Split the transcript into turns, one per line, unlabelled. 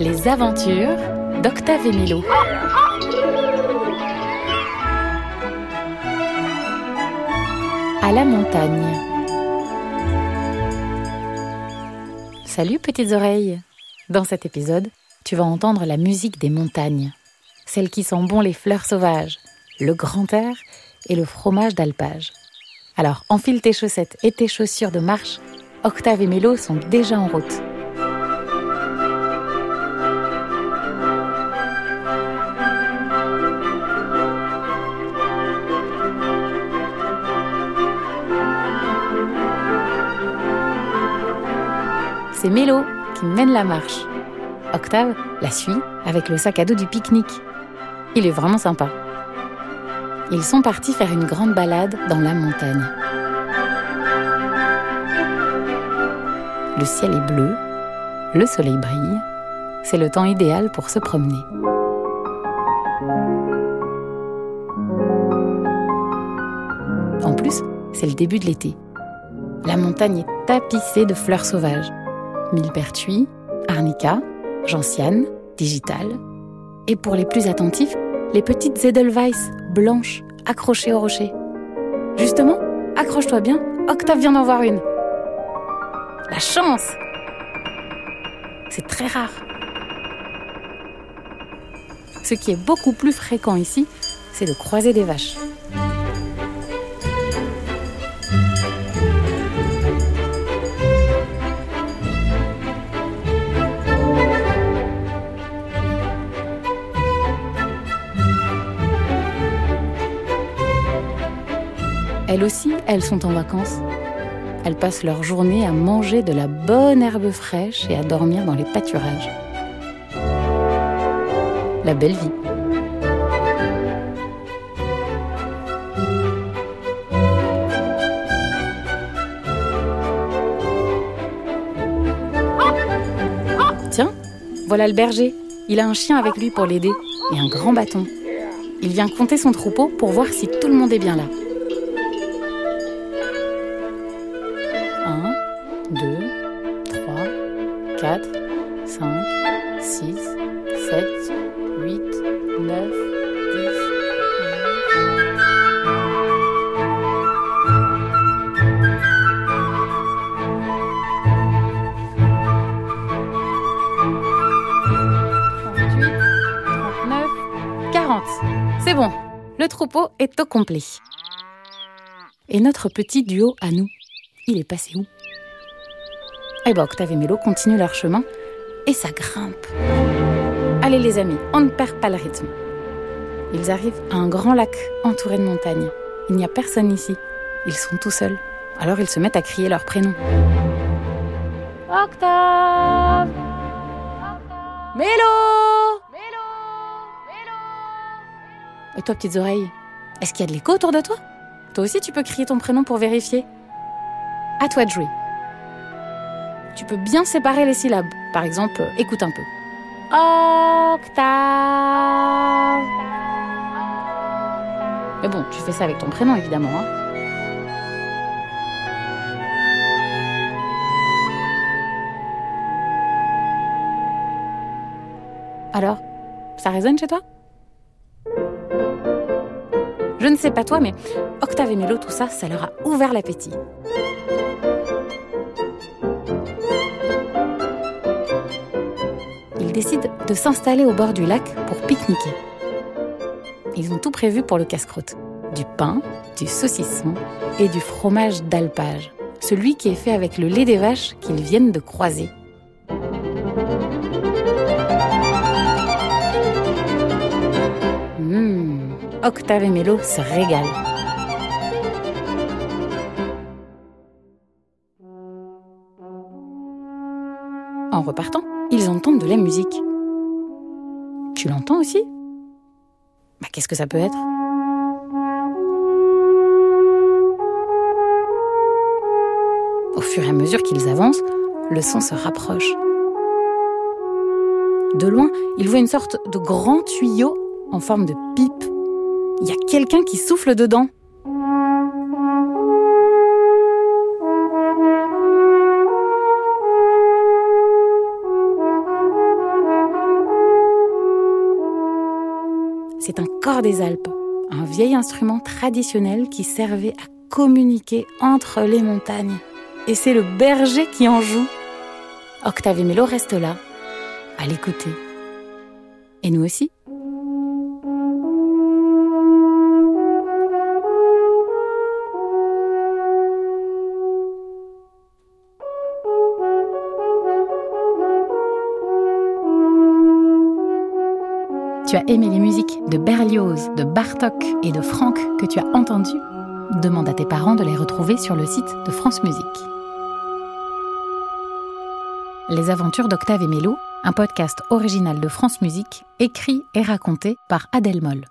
Les aventures d'Octave et Milo. À la montagne. Salut petites oreilles. Dans cet épisode, tu vas entendre la musique des montagnes, celle qui sent bon les fleurs sauvages, le grand air et le fromage d'alpage. Alors enfile tes chaussettes et tes chaussures de marche, Octave et Mélo sont déjà en route. C'est Mélo qui mène la marche. Octave la suit avec le sac à dos du pique-nique. Il est vraiment sympa. Ils sont partis faire une grande balade dans la montagne. Le ciel est bleu, le soleil brille, c'est le temps idéal pour se promener. En plus, c'est le début de l'été. La montagne est tapissée de fleurs sauvages. Millepertuis, arnica, gentiane, digital. Et pour les plus attentifs, les petites Edelweiss blanches accrochées au rocher. Justement, accroche-toi bien, Octave vient d'en voir une. La chance C'est très rare. Ce qui est beaucoup plus fréquent ici, c'est de croiser des vaches. Elles aussi, elles sont en vacances. Elles passent leur journée à manger de la bonne herbe fraîche et à dormir dans les pâturages. La belle vie. Tiens, voilà le berger. Il a un chien avec lui pour l'aider et un grand bâton. Il vient compter son troupeau pour voir si tout le monde est bien là. 4, 5, 6, 7, 8, 9, 10. C'est bon, le troupeau est au complet. Et notre petit duo à nous, il est passé où? Eh ben, Octave et Mélo continuent leur chemin et ça grimpe. Allez les amis, on ne perd pas le rythme. Ils arrivent à un grand lac entouré de montagnes. Il n'y a personne ici. Ils sont tout seuls. Alors ils se mettent à crier leur prénom. Octave Mélo Et toi, petites oreilles, est-ce qu'il y a de l'écho autour de toi? Toi aussi, tu peux crier ton prénom pour vérifier. À toi jouer. Tu peux bien séparer les syllabes. Par exemple, euh, écoute un peu. Octave. Mais bon, tu fais ça avec ton prénom, évidemment. hein. Alors, ça résonne chez toi? Je ne sais pas toi, mais Octave et Mélo, tout ça, ça leur a ouvert l'appétit. Décident de s'installer au bord du lac pour pique-niquer. Ils ont tout prévu pour le casse-croûte. Du pain, du saucisson et du fromage d'alpage. Celui qui est fait avec le lait des vaches qu'ils viennent de croiser. Mmh, Octave et Mélo se régalent. En repartant, ils entendent de la musique. Tu l'entends aussi? Bah qu'est-ce que ça peut être? Au fur et à mesure qu'ils avancent, le son se rapproche. De loin, ils voient une sorte de grand tuyau en forme de pipe. Il y a quelqu'un qui souffle dedans. Cor des Alpes, un vieil instrument traditionnel qui servait à communiquer entre les montagnes. Et c'est le berger qui en joue. Octave et Mélo restent là, à l'écouter. Et nous aussi. Tu as aimé les musiques de Berlioz, de Bartok et de Franck que tu as entendues? Demande à tes parents de les retrouver sur le site de France Musique. Les aventures d'Octave et Mélo, un podcast original de France Musique, écrit et raconté par Adèle Moll.